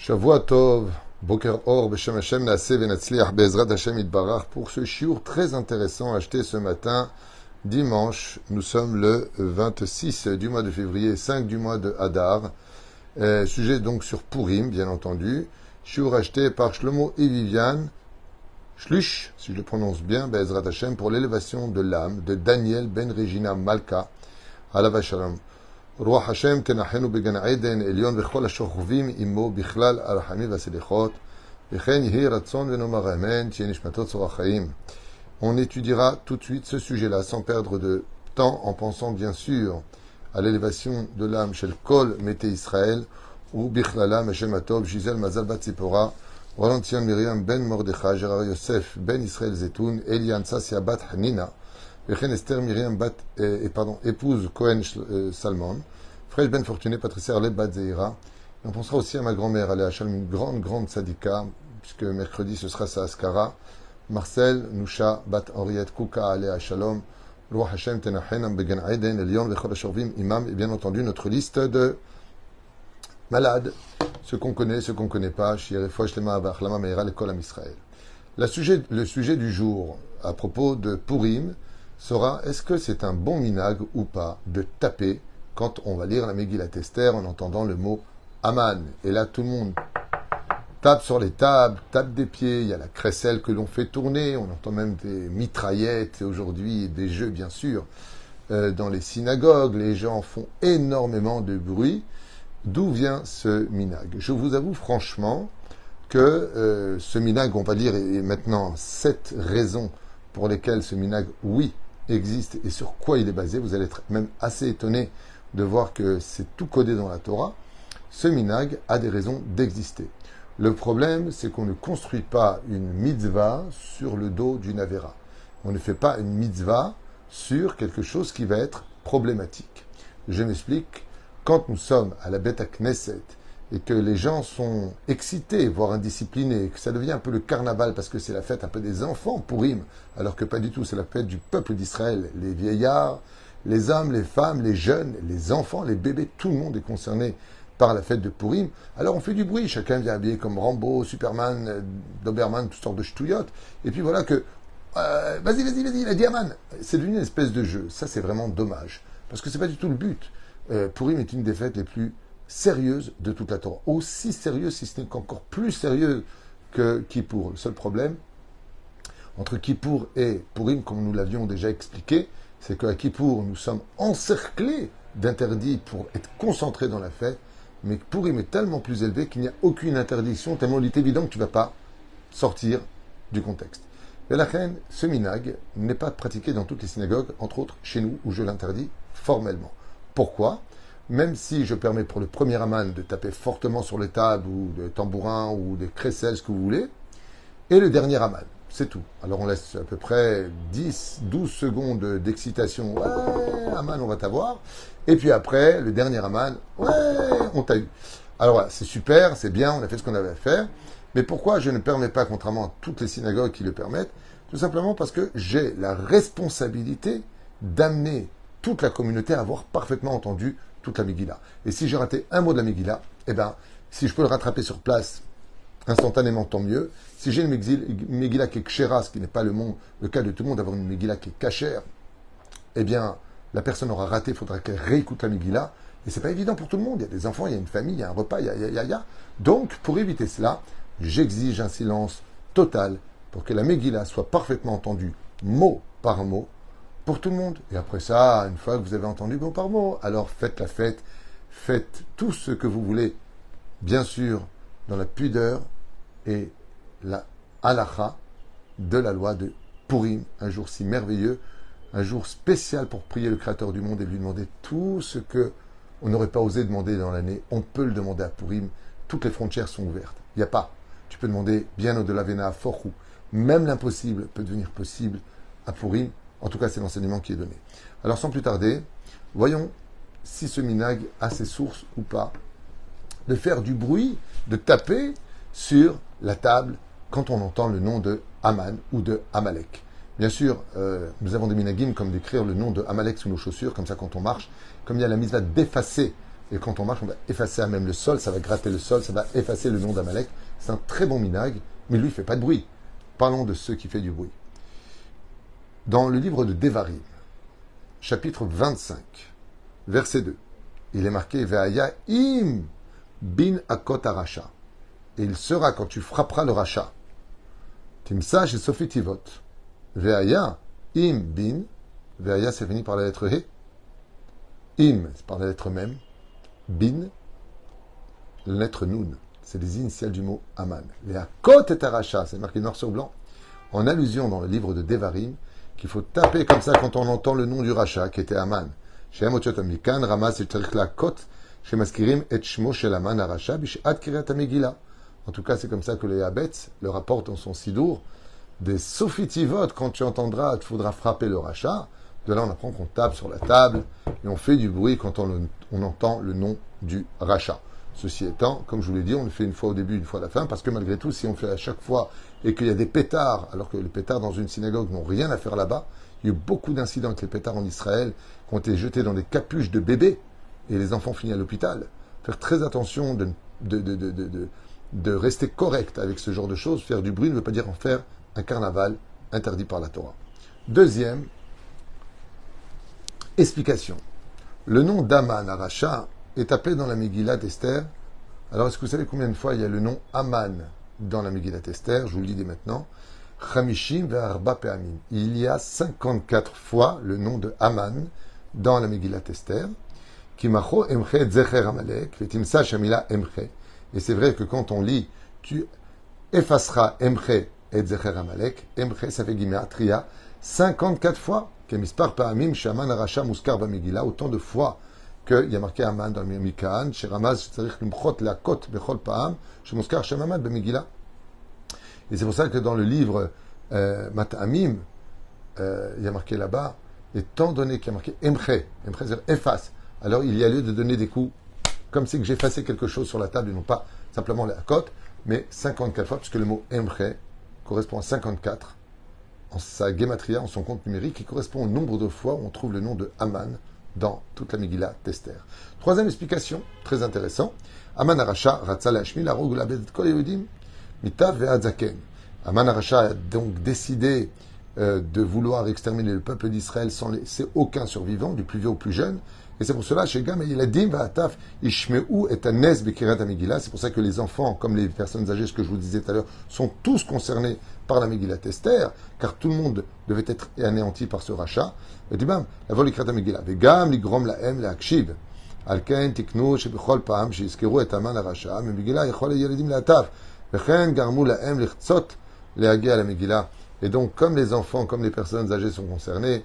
Shavua Tov, Boker Or, Beshem Hashem, Naaseh Venatzliach, Bezrat Hashem Itbarach, pour ce chiour très intéressant acheté ce matin, dimanche. Nous sommes le 26 du mois de février, 5 du mois de Hadar. Euh, sujet donc sur Purim, bien entendu. Chiour acheté par Shlomo et Viviane, Shlush, si je le prononce bien, Bezrat Hashem, pour l'élévation de l'âme de Daniel Ben Regina Malka, Alav Shalom. רוח השם תנחנו בגן עדן עליון וכל השוכבים עמו בכלל הרחמים והסליחות, וכן יהי רצון ונאמר אמן, תהיה נשמתו צור החיים. On étudiera tout de suite ce sujet-là sans perdre de temps en pensant bien sûr à l'élévation de l'âme chez le Kol Mété Israël ou Bichlala Meshem Atov, Gisèle Mazal Bat Zipora, Roland Tion Miriam Ben Mordechai, Gérard Yosef Ben Israël Zetoun, Elian Sassia Bat Hanina, Vechen Esther Miriam Bat, et, pardon, épouse Cohen Salman, Fresh Ben Fortuné, Patricia Arlette Bat Zeira. On pensera aussi à ma grand-mère, Aléa Shalom, une grande, grande sadika, puisque mercredi ce sera sa Askara. Marcel, Nusha, Bat Henriette, Kouka, Aléa Shalom, Roi Hashem, Tenachen, Began Aiden, Elion, Vechol Ashorvim, Imam, et bien entendu notre liste de malades, ceux qu'on connaît, ceux qu'on ne connaît pas, Shierefosh, Lema, Vachlama, Meira, l'école Israël. Le sujet du jour à propos de Purim, sera est-ce que c'est un bon minag ou pas de taper quand on va lire la Megillat Esther en entendant le mot Aman? Et là, tout le monde tape sur les tables, tape des pieds, il y a la crécelle que l'on fait tourner, on entend même des mitraillettes aujourd'hui, des jeux bien sûr. Euh, dans les synagogues, les gens font énormément de bruit. D'où vient ce minag? Je vous avoue franchement que euh, ce minag, on va dire, est maintenant sept raisons pour lesquelles ce minag, oui, existe et sur quoi il est basé. Vous allez être même assez étonné de voir que c'est tout codé dans la Torah. Ce minag a des raisons d'exister. Le problème, c'est qu'on ne construit pas une mitzvah sur le dos d'une avera. On ne fait pas une mitzvah sur quelque chose qui va être problématique. Je m'explique. Quand nous sommes à la Beth Knesset et que les gens sont excités, voire indisciplinés, que ça devient un peu le carnaval parce que c'est la fête un peu des enfants pour Purim, alors que pas du tout, c'est la fête du peuple d'Israël. Les vieillards, les hommes, les femmes, les jeunes, les enfants, les bébés, tout le monde est concerné par la fête de Purim. Alors on fait du bruit, chacun vient habillé comme Rambo, Superman, Doberman, toutes sortes de ch'touillottes. Et puis voilà que, euh, vas-y, vas-y, vas-y, la diamane. C'est devenu une espèce de jeu. Ça, c'est vraiment dommage. Parce que c'est pas du tout le but. Euh, Purim est une des fêtes les plus sérieuse de toute la Torah. Aussi sérieuse, si ce n'est qu'encore plus sérieux que Kippour. Le seul problème entre Kippour et Purim, comme nous l'avions déjà expliqué, c'est qu'à Kippour, nous sommes encerclés d'interdits pour être concentrés dans la fête, mais Purim est tellement plus élevé qu'il n'y a aucune interdiction, tellement il est évident que tu ne vas pas sortir du contexte. Et la reine, ce minag n'est pas pratiqué dans toutes les synagogues, entre autres chez nous, où je l'interdis formellement. Pourquoi? Même si je permets pour le premier aman de taper fortement sur les tables ou des tambourins ou des crécelles, ce que vous voulez, et le dernier aman, c'est tout. Alors on laisse à peu près 10, 12 secondes d'excitation, ouais, aman, on va t'avoir, et puis après, le dernier aman, ouais, on t'a eu. Alors voilà, c'est super, c'est bien, on a fait ce qu'on avait à faire, mais pourquoi je ne permets pas, contrairement à toutes les synagogues qui le permettent, tout simplement parce que j'ai la responsabilité d'amener toute la communauté à avoir parfaitement entendu toute la Megillah. Et si j'ai raté un mot de la Megillah, eh ben, si je peux le rattraper sur place instantanément, tant mieux. Si j'ai une Megillah qui est kshera, ce qui n'est pas le, le cas de tout le monde, d'avoir une Megillah qui est cachère, eh bien, la personne aura raté, il faudra qu'elle réécoute la Megillah. Et c'est pas évident pour tout le monde. Il y a des enfants, il y a une famille, il y a un repas, il y a, il y a, il y a. Donc, pour éviter cela, j'exige un silence total pour que la Megillah soit parfaitement entendue, mot par mot, pour tout le monde. Et après ça, une fois que vous avez entendu mot par mot, alors faites la fête, faites tout ce que vous voulez, bien sûr, dans la pudeur et la halacha de la loi de Purim, un jour si merveilleux, un jour spécial pour prier le Créateur du monde et lui demander tout ce que on n'aurait pas osé demander dans l'année. On peut le demander à Purim. Toutes les frontières sont ouvertes. Il n'y a pas. Tu peux demander bien au-delà Vena à Forchou. Même l'impossible peut devenir possible à Purim en tout cas, c'est l'enseignement qui est donné. Alors, sans plus tarder, voyons si ce minag a ses sources ou pas. De faire du bruit, de taper sur la table quand on entend le nom de Aman ou de Amalek. Bien sûr, euh, nous avons des minagim comme d'écrire le nom de Amalek sous nos chaussures, comme ça quand on marche, comme il y a la mise d'effacer Et quand on marche, on va effacer à même le sol, ça va gratter le sol, ça va effacer le nom d'Amalek. C'est un très bon minag, mais lui, il fait pas de bruit. Parlons de ceux qui font du bruit. Dans le livre de Devarim, chapitre 25, verset 2, il est marqué Ve'aya im bin akot aracha. Et il sera quand tu frapperas le rachat. Timsa et Sophie Tivot. Ve'aya im bin. Ve'aya c'est fini par la lettre He. Im, c'est par la lettre même. Bin, la lettre Nun. C'est les initiales du mot Aman. Ve'akot et aracha, c'est marqué noir sur blanc. En allusion dans le livre de Devarim, qu'il faut taper comme ça quand on entend le nom du rachat, qui était Aman. En tout cas, c'est comme ça que le Yabetz le rapporte dans son Sidour. Des sophitivot, quand tu entendras, il faudra frapper le rachat. De là, on apprend qu'on tape sur la table et on fait du bruit quand on, on entend le nom du rachat. Ceci étant, comme je vous l'ai dit, on le fait une fois au début, une fois à la fin, parce que malgré tout, si on fait à chaque fois et qu'il y a des pétards, alors que les pétards dans une synagogue n'ont rien à faire là-bas, il y a eu beaucoup d'incidents avec les pétards en Israël qui ont été jetés dans des capuches de bébés et les enfants finissent à l'hôpital. Faire très attention de, de, de, de, rester correct avec ce genre de choses. Faire du bruit ne veut pas dire en faire un carnaval interdit par la Torah. Deuxième explication. Le nom d'Aman Aracha est appelé dans la Megillah d'Esther. Alors, est-ce que vous savez combien de fois il y a le nom Aman dans la Megillah d'Esther Je vous le dis dès maintenant. Chamishim pe'amim. Il y a 54 fois le nom de Aman dans la Megillah Esther. Kimacho emche zecher amalek, vetimsa shamila emche. Et c'est vrai que quand on lit, tu effaceras emche et zecher amalek. Emche, ça fait gimatria 54 fois. Kemispar pe'amim shaman aracha muskar Megillah. Autant de fois qu'il y a marqué Aman dans le Mikan, chez Ramaz, c'est-à-dire la côte bechol pa'am, chez Muskar Shemaman Megillah. Et c'est pour ça que dans le livre euh, Mat'amim, euh, il y a marqué là-bas, étant donné qu'il y a marqué Emche, Emche c'est efface, alors il y a lieu de donner des coups, comme si j'ai effacé quelque chose sur la table, et non pas simplement la côte, mais 54 fois, puisque le mot Emche correspond à 54 en sa gematria, en son compte numérique, qui correspond au nombre de fois où on trouve le nom de Aman dans toute la Megillah Tester. Troisième explication, très intéressant. Aman Aracha, Mitav. Aman Aracha a donc décidé euh, de vouloir exterminer le peuple d'Israël sans laisser aucun survivant, du plus vieux au plus jeune. Et c'est pour cela, chez Gam, il a dit, Va'ataf, Ishmeu et Anes Bekirat Megillah. C'est pour ça que les enfants, comme les personnes âgées, ce que je vous disais tout à l'heure, sont tous concernés par la Megillah Tester, car tout le monde devait être anéanti par ce rachat. Et dit, bam, la vol Megillah. Vegam, ligrom laem, la akshiv. על כן תקנו שבכל פעם שיזכרו את המן הרשע, ממגילה יכול הילדים להטף, וכן גרמו להם לחצות להגיע למגילה. Et donc, comme les enfants, comme les personnes âgées sont concernés,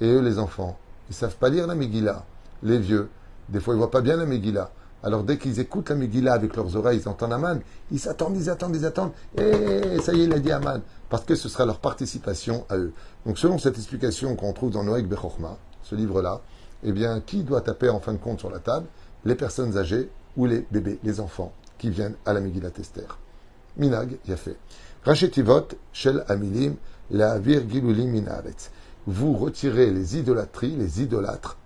et eux, les enfants, ils savent pas lire la Megillah. Les vieux, des fois, ils voient pas bien la Megillah. Alors, dès qu'ils écoutent la Megillah avec leurs oreilles, ils entendent Aman, ils s'attendent, ils attendent, ils attendent, et ça y est, il a dit Aman, parce que ce sera leur participation à eux. Donc, selon cette explication qu'on trouve dans Noé Bechorma, ce livre-là, eh bien, qui doit taper en fin de compte sur la table? Les personnes âgées ou les bébés, les enfants qui viennent à la Megillah Tester. Minag, il a fait. Rachetivot, Shel Amilim, la Gilulim Minaret. Vous retirez les idolâtries, les idolâtres,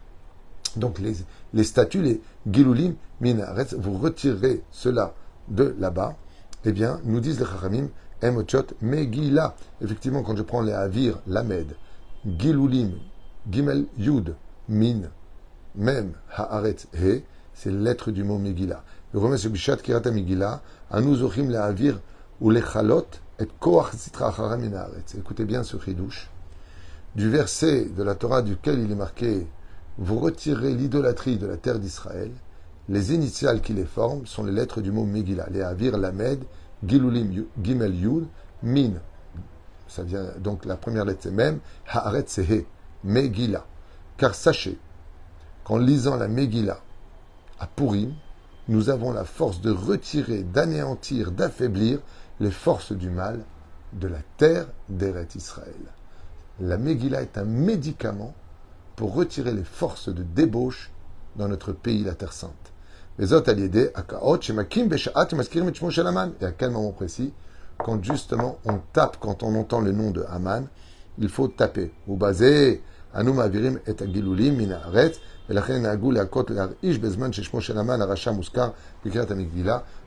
donc les, les statues, les Gilulim Minaret, vous retirez cela de là-bas. Eh bien, nous disent les Chachamim, Emochot Megillah. Effectivement, quand je prends les Avir, Lamed, Gilulim, Gimel Yud, Min, même Haaretz He, c'est l'être du mot Megillah. Le sur Bishat Kirata Megillah, Anu Zochim le Avir ou le Chalot et Écoutez bien ce chidouche. Du verset de la Torah duquel il est marqué Vous retirez l'idolâtrie de la terre d'Israël, les initiales qui les forment sont les lettres du mot Megillah. Les Avir Lamed, Gilulim Gimel Yud, Min. Ça vient, donc la première lettre c'est même, Haaretz He, Megillah. Car sachez qu'en lisant la Megillah à Purim, nous avons la force de retirer, d'anéantir, d'affaiblir les forces du mal de la terre d'Eret Israël. La Megillah est un médicament pour retirer les forces de débauche dans notre pays, la Terre Sainte. Les autres et à quel moment précis? Quand justement on tape, quand on entend le nom de Haman, il faut taper. Ou basé, Anum Avirim et Agilulim, Minaret, Velachen Agul, Akot, Ish, Bezman, Sheshmo, Haman, Aracha, Mouskar, Bikrat,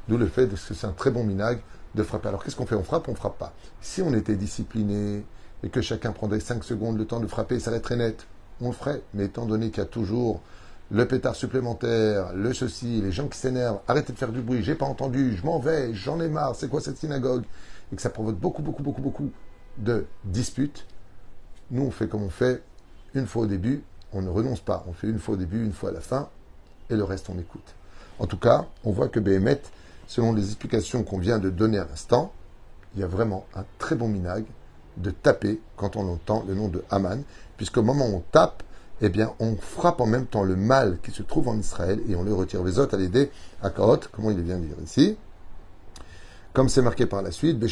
D'où le fait que c'est un très bon minag frapper. Alors qu'est-ce qu'on fait? On frappe, on frappe pas. Si on était discipliné et que chacun prendrait 5 secondes le temps de frapper, ça très net, on le ferait. Mais étant donné qu'il y a toujours le pétard supplémentaire, le ceci, les gens qui s'énervent, arrêtez de faire du bruit, j'ai pas entendu, je m'en vais, j'en ai marre, c'est quoi cette synagogue? Et que ça provoque beaucoup, beaucoup, beaucoup, beaucoup de disputes. Nous, on fait comme on fait une fois au début, on ne renonce pas. On fait une fois au début, une fois à la fin, et le reste, on écoute. En tout cas, on voit que Béhémet, selon les explications qu'on vient de donner à l'instant, il y a vraiment un très bon minag de taper quand on entend le nom de Haman, puisqu'au moment où on tape, eh bien, on frappe en même temps le mal qui se trouve en Israël et on le retire. Vezot à l'aider à Kaot, comment il vient de dire ici. Comme c'est marqué par la suite,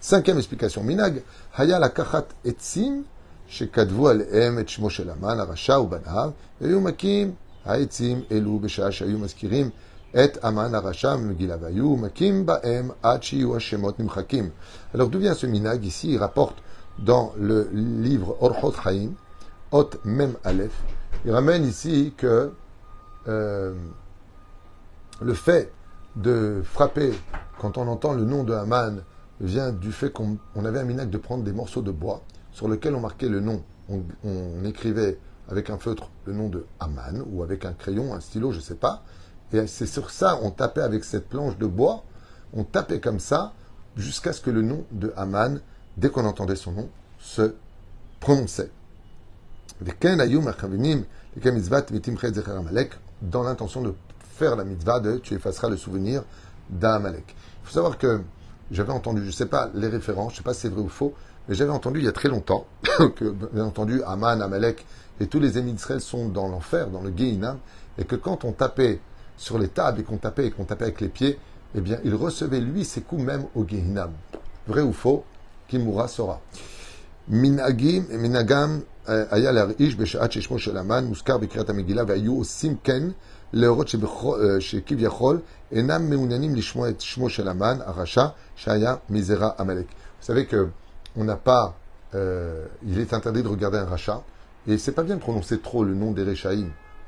Cinquième explication, Minag, Hayal Etzim, שכתבו עליהם את שמו של המן, הרשע ובניו, והיו מכים העצים אלו בשעה שהיו מזכירים את המן הרשע במגילה, והיו מכים בהם עד שיהיו השמות נמחקים. Alors d'où vient ce minag ici Il rapporte dans le livre Orchot Chaim, Ot Mem Aleph, il ramène ici que euh, le fait de frapper quand on entend le nom de Haman vient du fait qu'on avait un minac de prendre des morceaux de bois sur lesquels on marquait le nom. On, écrivait avec un feutre le nom de Haman ou avec un crayon, un stylo, je ne sais pas. Et c'est sur ça, on tapait avec cette planche de bois, on tapait comme ça jusqu'à ce que le nom de Haman, dès qu'on entendait son nom, se prononçait dans l'intention de faire la mitzvah de tu effaceras le souvenir d'Amalek. Il faut savoir que j'avais entendu, je ne sais pas les références, je ne sais pas si c'est vrai ou faux, mais j'avais entendu il y a très longtemps que, bien entendu, Aman, Amalek et tous les ennemis d'Israël sont dans l'enfer, dans le Gehinam, et que quand on tapait sur les tables et qu'on tapait et qu'on tapait avec les pieds, eh bien, il recevait lui ses coups même au Gehinam. Vrai ou faux Kimura saura. Minagim, minagam, היה להרעיש בשעת ששמו של המן מוזכר בקריאת המגילה והיו עושים כן להורות שכביכול אינם מעוניינים לשמוע את שמו של המן הרשע שהיה מזרע עמלק. Vous savez que on n'a pas, euh, il est interdit de regarder un rachat et c'est pas bien de prononcer trop le nom des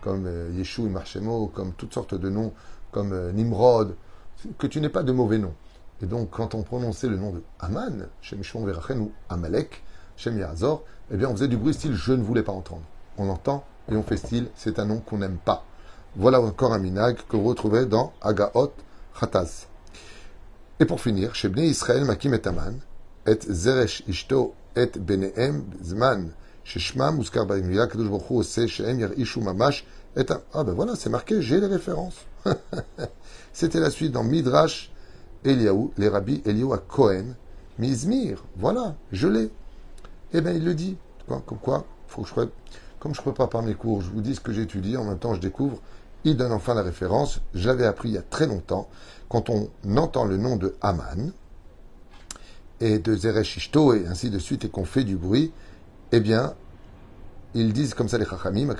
comme euh, et Marchemo, comme toutes sortes de noms, comme euh, Nimrod, que tu n'aies pas de mauvais noms. Et donc, quand on prononçait le nom de Aman, Shem Shimon ou Amalek, Shem Yazor, eh bien, on faisait du bruit style je ne voulais pas entendre. On entend et on fait style c'est un nom qu'on n'aime pas. Voilà encore un minag que vous retrouvez dans Agaot Chataz. Et pour finir, chez Israël Makim et Aman, et Zeresh Ishto et Benehem Zman, Sheshma Muskar Baimila, Kadosh Baruch Ose Mamash, et Ah ben voilà, c'est marqué, j'ai les références. C'était la suite dans Midrash Eliaou, les rabbis Eliaou à Cohen, Mizmir, voilà, je l'ai. Eh bien, il le dit. Comme quoi, faut que je, comme je ne peux pas mes cours, je vous dis ce que j'étudie, en même temps je découvre. Il donne enfin la référence. Je l'avais appris il y a très longtemps. Quand on entend le nom de Haman et de Zeresh et ainsi de suite, et qu'on fait du bruit, eh bien, ils disent comme ça les Chachamim,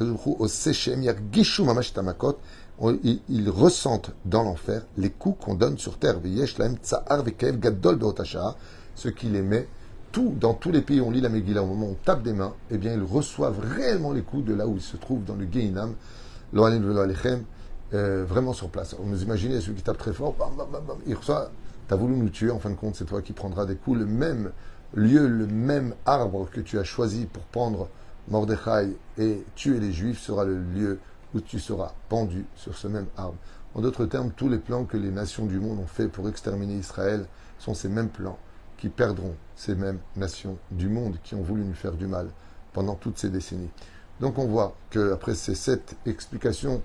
ils ressentent dans l'enfer les coups qu'on donne sur terre. Ce qui les met tout, dans tous les pays on lit la Megillah, au moment où on tape des mains, eh bien, ils reçoivent réellement les coups de là où ils se trouvent, dans le Geinam, euh, vraiment sur place. On nous imagine celui qui tape très fort, bam, bam, il reçoit, t'as voulu nous tuer, en fin de compte, c'est toi qui prendras des coups. Le même lieu, le même arbre que tu as choisi pour prendre Mordechai et tuer les Juifs sera le lieu où tu seras pendu sur ce même arbre. En d'autres termes, tous les plans que les nations du monde ont fait pour exterminer Israël sont ces mêmes plans qui perdront ces mêmes nations du monde qui ont voulu nous faire du mal pendant toutes ces décennies. Donc on voit qu'après ces sept explications,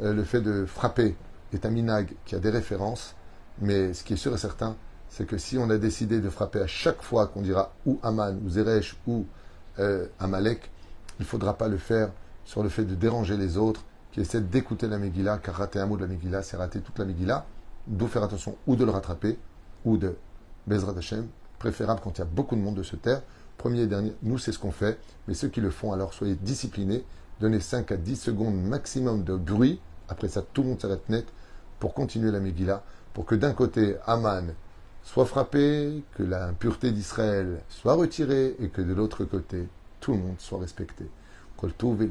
euh, le fait de frapper est un minag qui a des références, mais ce qui est sûr et certain, c'est que si on a décidé de frapper à chaque fois qu'on dira ou Aman, ou Zeresh, ou euh, Amalek, il ne faudra pas le faire sur le fait de déranger les autres qui essaient d'écouter la Megillah, car rater un mot de la Megillah, c'est rater toute la Megillah. D'où faire attention ou de le rattraper, ou de Bezrat Hashem, préférable quand il y a beaucoup de monde de se taire. Premier et dernier, nous c'est ce qu'on fait, mais ceux qui le font alors soyez disciplinés, donnez 5 à 10 secondes maximum de bruit, après ça tout le monde s'arrête net pour continuer la Megillah, pour que d'un côté Aman soit frappé, que l'impureté d'Israël soit retirée et que de l'autre côté, tout le monde soit respecté. Kol Tov et.